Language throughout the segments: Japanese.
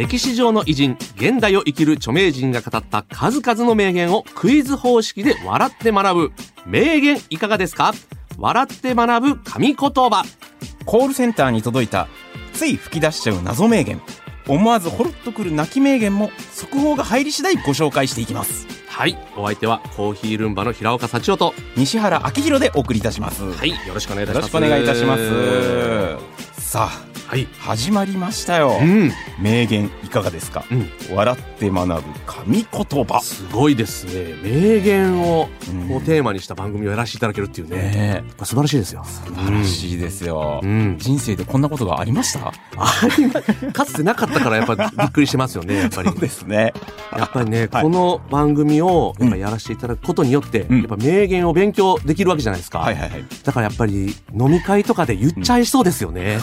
歴史上の偉人現代を生きる著名人が語った数々の名言をクイズ方式で笑って学ぶ。名言いかがですか？笑って学ぶ神言葉。コールセンターに届いたつい吹き出しちゃう謎名言。思わずほろっとくる泣き名言も速報が入り次第ご紹介していきます。はい。お相手はコーヒールンバの平岡幸男と。西原明宏でお送りいたします。よはい。よろしくお願いいたします。ろしくお願いいたします。さあはい始まりましたよ、うん。名言いかがですか、うん。笑って学ぶ神言葉。すごいですね。名言をうん。をテーマにした番組をやらせていただけるっていうね、ね素晴らしいですよ。素晴らしいですよ、うん。人生でこんなことがありました？かつてなかったからやっぱびっくりしてますよねやっぱり。そうですね。やっぱりね、はい。この番組をやっぱやらせていただくことによって、うん。やっぱ名言を勉強できるわけじゃないですか、はいはいはい。だからやっぱり飲み会とかで言っちゃいそうですよね、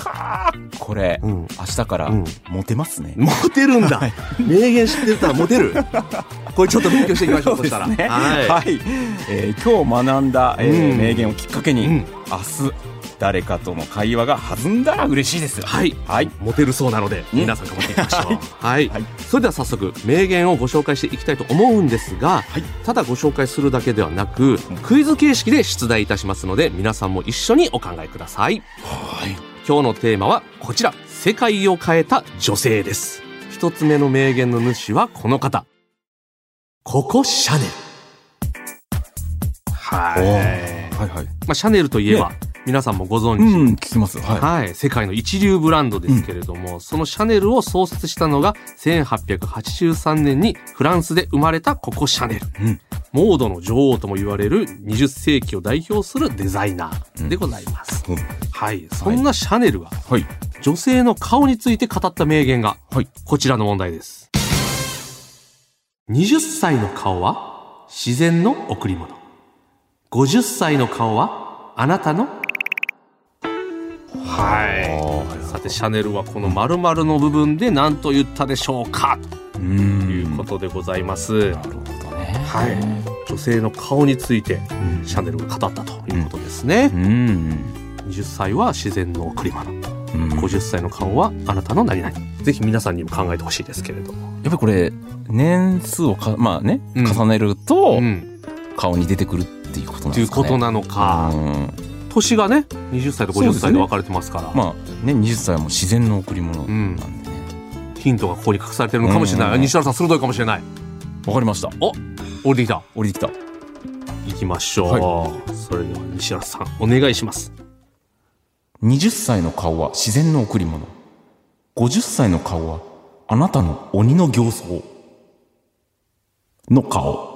これ、うん。明日からうん。モテますね、モテるんだ、名言知ってたらモテる。これちょっと勉強していきましょうそしたら、ねはい、はい、えー今日学んだ、えーうん。名言をきっかけに、うん。明日誰かとの会話が弾んだら嬉しいですはい。はい。モテるそうなので、うん。皆さん頑張っていきましょう。はい、はい。それでは早速名言をご紹介していきたいと思うんですが、はい。ただご紹介するだけではなく、クイズ形式で出題いたしますので、皆さんも一緒にお考えください。はい今日のテーマはこちら、世界を変えた女性です。一つ目の名言の主はこの方。ココ・シャネル。はい。はいはいまあ、シャネルといえば、皆さんもご存知、うん聞きますはい、はい、世界の一流ブランドですけれども、そのシャネルを創設したのが1883年にフランスで生まれたココ・シャネル。うんモードの女王とも言われる20世紀を代表するデザイナーでございます。うんはい、そんなシャネルがはい女性の顔について語った名言がはいこちらの問題です。20歳の顔は自然の贈り物。50歳の顔はあなたの？はい。さて、シャネルはこの〇〇の部分で何と言ったでしょうか？うとんいうことでございます。なるほどねはい。女性の顔についてうんシャネルが語ったということですねう。ん20歳は自然の贈り物。うん50歳の顔はあなたの何々。ぜひ皆さんにも考えてほしいですけれども。やっぱりこれ年数をかまあね、うん重ねるとうん。顔に出てくるっていうことなんというですかねことなのか。うん年がね、20歳と50歳で分かれてますから。まあね20歳はもう自然の贈り物なんでね、ヒントがここに隠されてるのかもしれない。うん西原さん鋭いかもしれない。わかりました降りてきた。降りてきた行きましょう。それでは西原さん、お願いします。20歳の顔は自然の贈り物。50歳の顔はあなたの鬼の形相。の顔。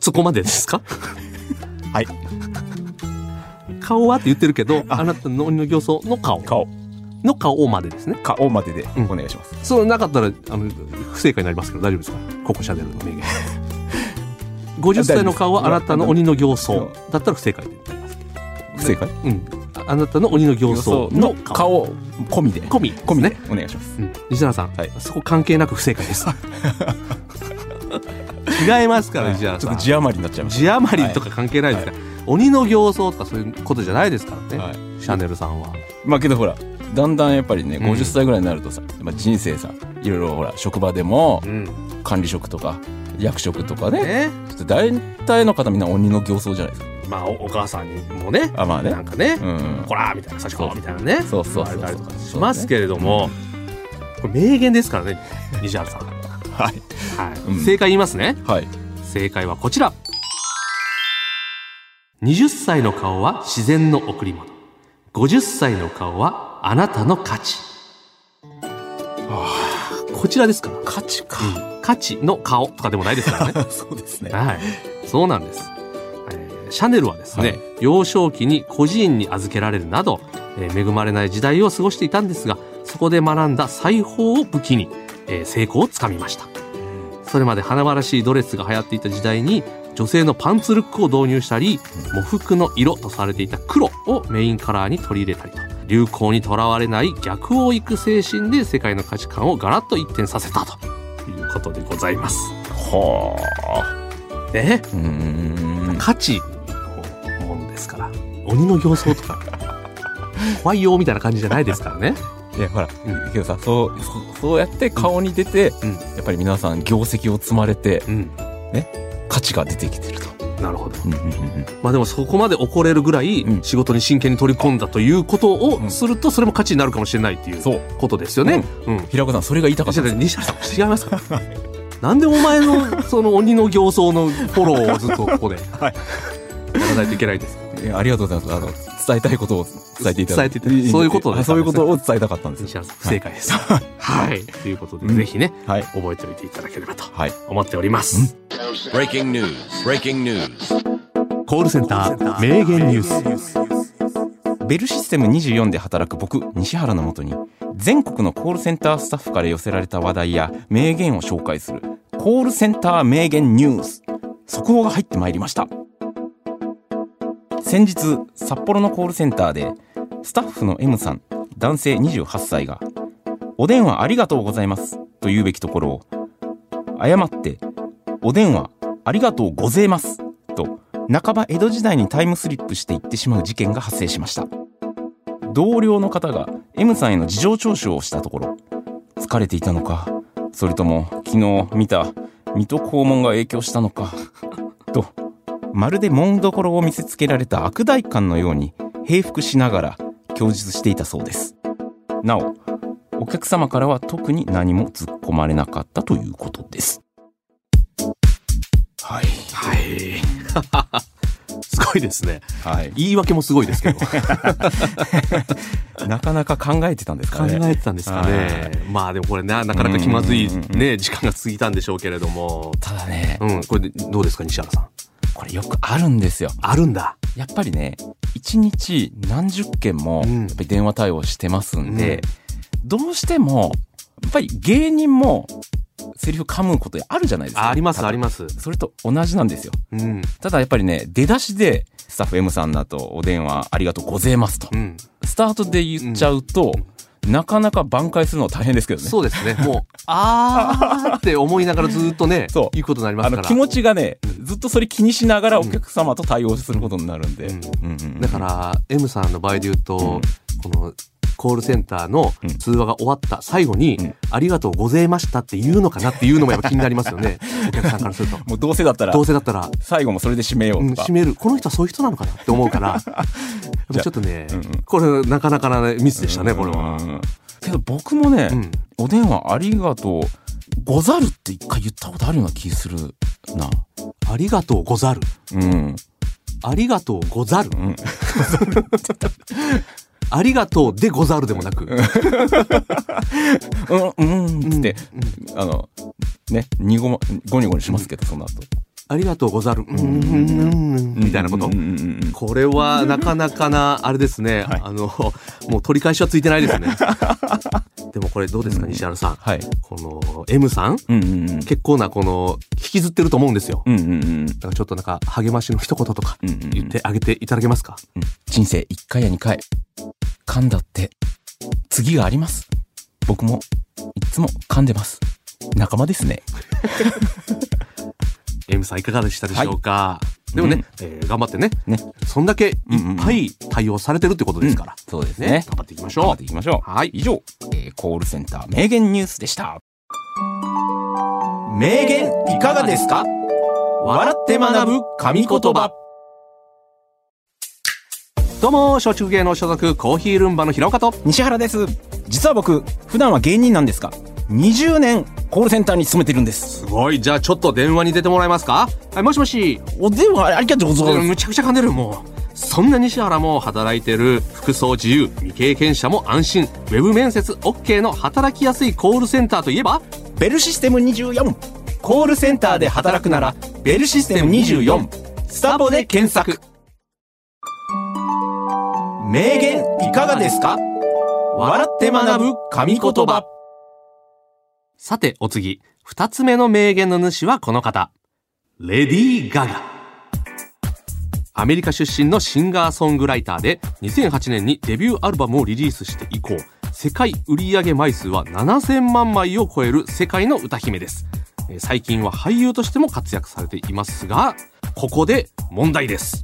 そこまでですか？はい。顔はって言ってるけど、あ。なたの鬼の形相の顔。顔。の顔までですね。顔まででうん。お願いします、そうなかったら、あの、不正解になりますけど大丈夫ですか？ココシャネルの名言。50歳の顔はあなたの鬼の形相。だったら不正解正解？うん。ああなたの鬼の形相の顔。顔込みで込み。込みでね。お願いしますうん。西原さん、はいそこ関係なく不正解です。違いますから、西ちょ原さん。っと字余りになっちゃいまし字余りとか関係ないですから、鬼の形相とかそういうことじゃないですからね、はいシャネルさんは。たまあけどほらだんだんやっぱりねうん50歳ぐらいになるとさ、まあ、人生さいろいろほら職場でもうん。管理職とか役職とかねね。大体の方みんな鬼の形相じゃないですかまあ、おお母さんにもね、あまあねなんかね、うんこらーみたいな、幸子みたいなね、そうそうそう言われたりとかしますけれども、これ名言ですからね、西原さん。は はいい。うん正解言いますね。はい正解はこちら。20歳の顔は自然の贈り物。50歳の顔はあなたの価値。こちらですか？ら。価値か、価値の顔とかでもないですからね。そうですねはい。そうなんです。えーシャネルはですね、はい幼少期に孤児院に預けられるなど、えー恵まれない時代を過ごしていたんですが、そこで学んだ裁縫を武器に、えー成功をつかみました。それまで華々しいドレスが流行っていた時代に女性のパンツルックを導入したり喪服の色とされていた黒をメインカラーに取り入れたりと流行にとらわれない逆を行く精神で世界の価値観をガラッと一転させたということでございます。はあ。ね。価値ですから鬼の形相とか 怖いよみたいな感じじゃないですからね。いや、ほら、うんけどさ、そう、そそうやって顔に出て、うんやっぱり皆さん業績を積まれて、うん、価値が出てきてると。なるほど。うんうんうんまあでもそこまで怒れるぐらいうん仕事に真剣に取り込んだということをするとそれも価値になるかもしれないっていう。ことですよね。うん。平子さん、それが言いたかった。西原さん違いますかなんでお前のその鬼の形相のフォローをずっとここで はいやらないといけないんですか？いやありがとうございます。あの、伝えたいことを伝えていただいて。そういうことそういうことを伝えたかったんです不正解です。はい。ということで、ぜひね、はい。覚えておいていただければとはい。思っております。Breaking news. Breaking news. コールセンター名言ニュース。ベルシステム24で働く僕、西原のもとに、全国のコールセンタースタッフから寄せられた話題や名言を紹介する、コールセンター名言ニュース。速報が入ってまいりました。先日、札幌のコールセンターで、スタッフの M さん、男性28歳が、お電話ありがとうございます、と言うべきところを、誤って、お電話ありがとうございます、と、半ば江戸時代にタイムスリップしていってしまう事件が発生しました。同僚の方が M さんへの事情聴取をしたところ疲れていたのか？それとも昨日見た水戸黄門が影響したのか？とまるで門どころを見せつけられた悪代官のように平服しながら供述していたそうですなおお客様からは特に何も突っ込まれなかったということですはいはい。すごいですね。はい言い訳もすごいですけど。なかなか考えてたんですか考ね。えてたんですかね。まあでもこれな、なかなか気まずいうんうんうんね、時間が過ぎたんでしょうけれども。ただね、うん、これでどうですか、西原さん。これよくあるんですよ。あるんだ。やっぱりね、一日何十件も、うんやっぱり電話対応してますんで、どうしても、やっぱり芸人も、セリフ噛むことあるじゃないですか。あります、あります。それと同じなんですよ。うん。ただやっぱりね、出だしで、スタッフ M さんだとお電話ありがとうございますと。うん。スタートで言っちゃうと、なかなか挽回するのは大変ですけどね。そうですね。もう、あーって思いながらずっとね、そういうことになりますから。あの気持ちがね、ずっとそれ気にしながらお客様と対応することになるんで。うんうんうんだから、M さんの場合で言うと、この、コールセンターの通話が終わった最後に、んありがとうございましたって言うのかなっていうのもやっぱ気になりますよね。お客さんからすると。もうどうせだったらど、うせだったら、最後もそれで締めようん、うとか。閉める。この人はそういう人なのかなって思うから、ちょっとね、うんうんこれなかなかなねミスでしたね、これは。うんけど僕もね、うんお電話ありがとうござるって一回言ったことあるような気するな。ありがとうござる。うん。ありがとうござる。ん ありがとうでござるでもなく。うん、うん、つって、あの、ね、にごま、ごにごにしますけど、その後。ありがとうござる。みたいなことこれはなかなかな、あれですね。はいあの、もう取り返しはついてないですね。でもこれどうですか、西原さん。はい。この M さん？うんうんうん。結構なこの、引きずってると思うんですよ。うんうんうん。だからちょっとなんか励ましの一言とか言ってあげていただけますか、うん人生一回や二回。噛んだって、次があります。僕も、いつも噛んでます。仲間ですね。M さんいかがでしたでしょうか、でもね、うんえー頑張ってねね。そんだけいっぱい対応されてるってことですから、そうですねね。頑張っていきましょう頑張っていきましょう。はい以上、えーコールセンター名言ニュースでした。名言いかがですか？笑って学ぶ神言葉。どうも松竹芸能所属コーヒールンバの平岡と西原です。実は僕、普段は芸人なんですが、20年コールセンターに勤めてるんです。すごいじゃあちょっと電話に出てもらえますか？はいもしもしお電話ありがとうございます。むちゃくちゃ噛んでるもうそんな西原も働いてる服装自由未経験者も安心ウェブ面接 OK の働きやすいコールセンターといえば？ベルシステム24。コールセンターで働くなら、ベルシステム24。スタボで検索。名言いかがですか？笑って学ぶ神言葉。さてお次二つ目の名言の主はこの方。レディー・ガガ。アメリカ出身のシンガーソングライターで2008年にデビューアルバムをリリースして以降、世界売上枚数は7000万枚を超える世界の歌姫です。最近は俳優としても活躍されていますが、ここで問題です。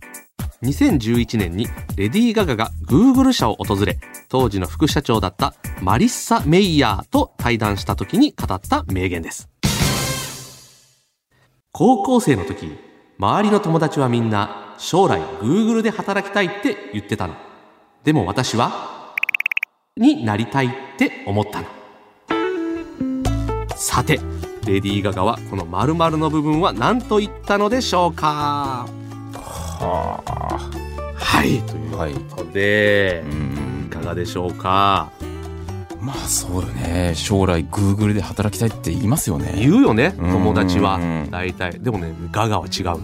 2011年にレディー・ガガが Google 社を訪れ、当時の副社長だったマリッサ・メイヤーと対談した時に語った名言です。高校生の時、周りの友達はみんな将来 Google で働きたいって言ってたの。でも私は、になりたいって思ったの。さて、レディー・ガガはこの〇〇の部分は何と言ったのでしょうか？はあはい、というはいことでう、んいかがでしょうか？まあそうよね将来 Google で働きたいって言いますよね言うよね、うん友達はうん。大体。でもね、ガガは違うのよ。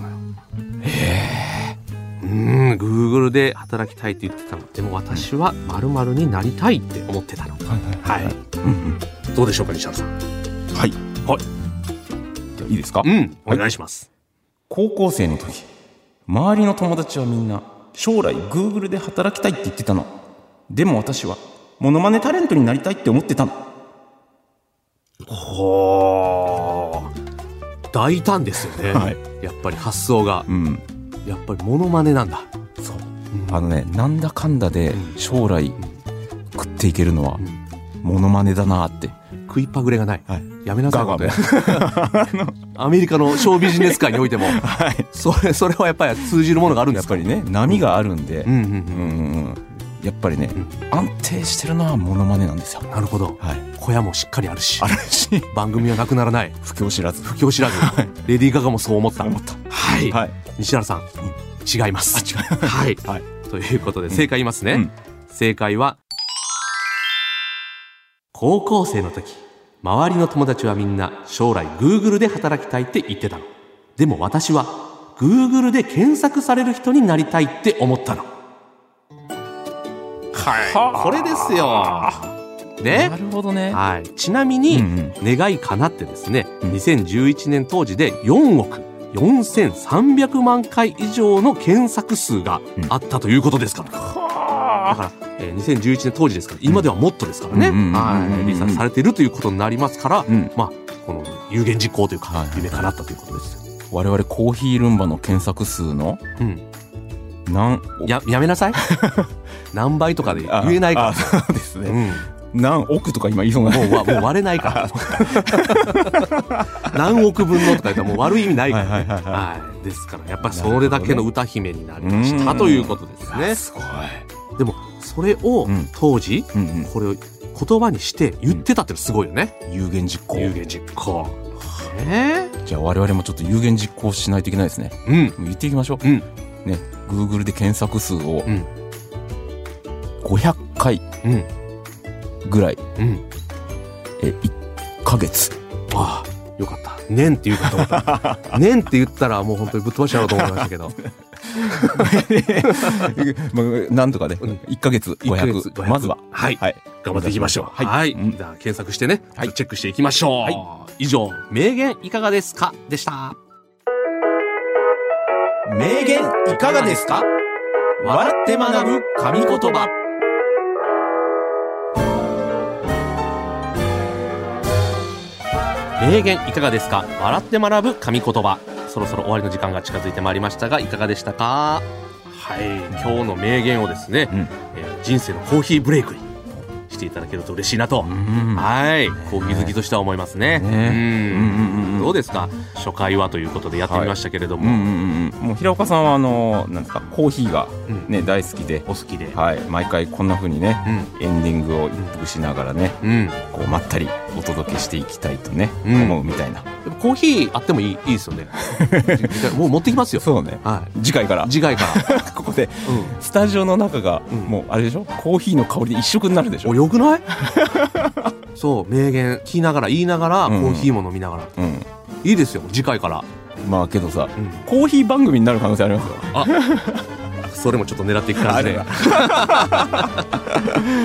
へえ。うん、Google で働きたいって言ってたの。でも私は〇〇になりたいって思ってたの。はいはい。うんどうでしょうか、西原さん。うんはいはいじゃあいいですか？うん、お願いします。高校生の時周りの友達はみんな将来 Google で働きたいって言ってたの。でも私はモノマネタレントになりたいって思ってたの。ほー。大胆ですよね。はい。やっぱり発想が。うん。やっぱりモノマネなんだ。そう。うん。あのねなんだかんだでうん。将来食っていけるのはうん。モノマネだなって食いっぱぐれがない。はい。やめなさい。ガガも。アメリカのショービジネス界においても、はい。それ、それはやっぱり通じるものがあるんですか？やっぱりね波があるんで。うんうんうん。うんうんやっぱりねうん。安定してるのはモノマネなんですよ。なるほど。はい。小屋もしっかりあるしあ、るし。番組はなくならない。不況知らず。不況知らず、レディー・ガガもそう思った。思った。はい。はい。西原さん、違います。あ違うはい。はい。ということで、正解言いますね。うん。正解は、高校生の時、周りの友達はみんな将来 Google で働きたいって言ってたの。でも私は Google で検索される人になりたいって思ったの。はい。これですよ。ねな。るほどねはい。ちなみうんに、うん願い叶ってですね、うん2011年当時で4億4300万回以上の検索数があったということですから。だから、えー2011年当時ですから、今ではもっとですからね。はい。リサーチされているということになりますから、うんまあ、この有言実行というか夢叶ったということです。我々コーヒールンバの検索数のうん。何や、やめなさい。何倍とかで言えないからあ。そうですねうん。何億とか今言いそうなもうわ、もう割れないから。何億分のとか言ったらもう 悪い意味ないからね。はい。ですから、やっぱりそれだけの歌姫になりましたうんということですね。すごいでも、それをうん当時、うんうんこれを言葉にして言ってたってのすごいよね。有言実行有言実行。えじゃあ我々もちょっと有言実行しないといけないですねえうん。言っていきましょううん。ね Google で検索数をうん500回うん。ぐらいうん。え1ヶ月ああ、よかった。年って言うかと思った。年って言ったらもう本当にぶっ飛ばしちゃおうと思いましたけど。まあなんとかねうん1ヶ月一ヶ月500まずははい。はい頑張っていきましょう。はいはい。うんじゃあ検索してね、チェックしていきましょう。はい以上、名言いかがですか？でした。名言いかがですか？笑って学ぶ神言葉名言いかがですか？笑って学ぶ神言葉。そろそろ終わりの時間が近づいてまいりましたが、いかがでしたか？はい。今日の名言をですね、うん。えー人生のコーヒーブレイクにしていただけると嬉しいなと。うん。はい。コーヒー好きとしては思いますね。ね。うん。どうですか？初回はということでやってみましたけれども、もう平岡さんはあのなんですかコーヒーがうん。ね大好きで。お好きで。はい。毎回こんな風にねうん。エンディングを一服しながらねうん。こうまったりお届けしていきたいとね、うん。思うみたいなでもコーヒーあってもいいいいですよね。もう持ってきますよ。そうねは次回からい。次回から。ここでうスタジオの中がうんもうあれでしょ？コーヒーの香りで一色になるでしょ？よくない？そう、名言聞きながら言いながら、うんコーヒーも飲みながら。うんいいですよ、次回から。まあけどさうん。コーヒー番組になる可能性ありますよそれもちょっと狙っていく感じで。あ。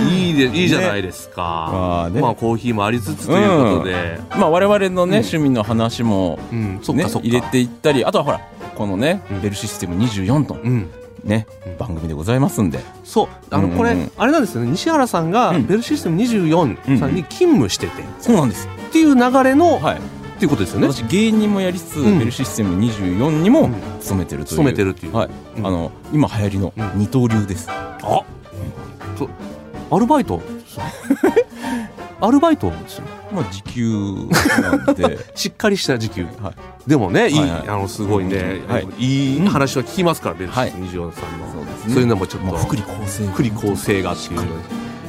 い いいでいいじゃないですか、まあね。まあコーヒーもありつつということで、まあ我々のね、趣味の話もうん。そっねかそっか、入れていったりあとはほらこのね、うん。ベルシステム24とうん。ね、うん。番組でございますんで。そう。あのうんこれ、あれなんですよね。西原さんがうん。ベルシステム24さんに勤務してて、そうなんです。っていう流れの、はいっていうことですよね。私芸人もやりつつ、うん。ベルシステム24にもうん。勤めてるという。勤めてるっていう。はい、うん。あの今流行りのうん。二刀流です、あとアルバイト？アルバイト？ですよねまあ時給なんで。しっかりした時給。はい。でもねいい、はいはい。あのすごいね、はい。いい話は聞きますから、ベルシはい。ステム24さんの、そうですね。そういうのもちょっと。もう福利厚生。福利厚生がっていう。の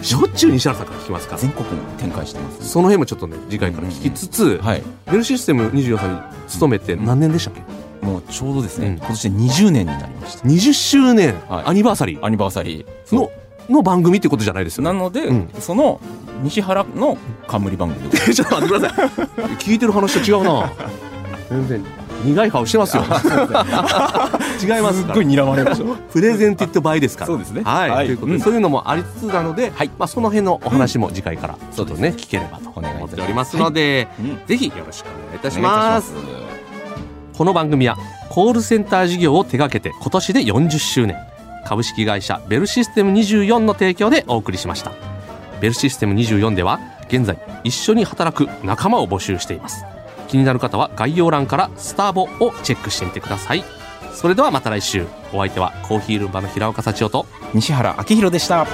しょっちゅう西原さんから聞きますから。全国に展開してますその辺もちょっとね次回から聞きつつ、はい。ベルシステム24さんに勤めて何年でしたっけ、もうちょうどですね、うん。今年で20年になりました。20周年、はい。アニバーサリー。アニバーサリー。のの番組ってことじゃないですよね？なので、うん。その西原の冠番組 ちょっと待ってください。聞いてる話と違うな。全然苦い顔してますよ。違いますますっごい睨まれました。プレゼンティッドバイですから。そうですね。はい、はい。ということで、うん。そういうのもありつつなので、はい。まあ、その辺のお話も次回からちょっとね、そう聞ければと思っておりますので、うん。ぜひよろしくお願いいたします。この番組はコールセンター事業を手掛けて今年で40周年。株式会社ベルシステム24の提供でお送りしました。ベルシステム24では現在一緒に働く仲間を募集しています気になる方は概要欄からスターボをチェックしてみてください。それではまた来週。お相手はコーヒールンバの平岡幸男と西原明宏でした。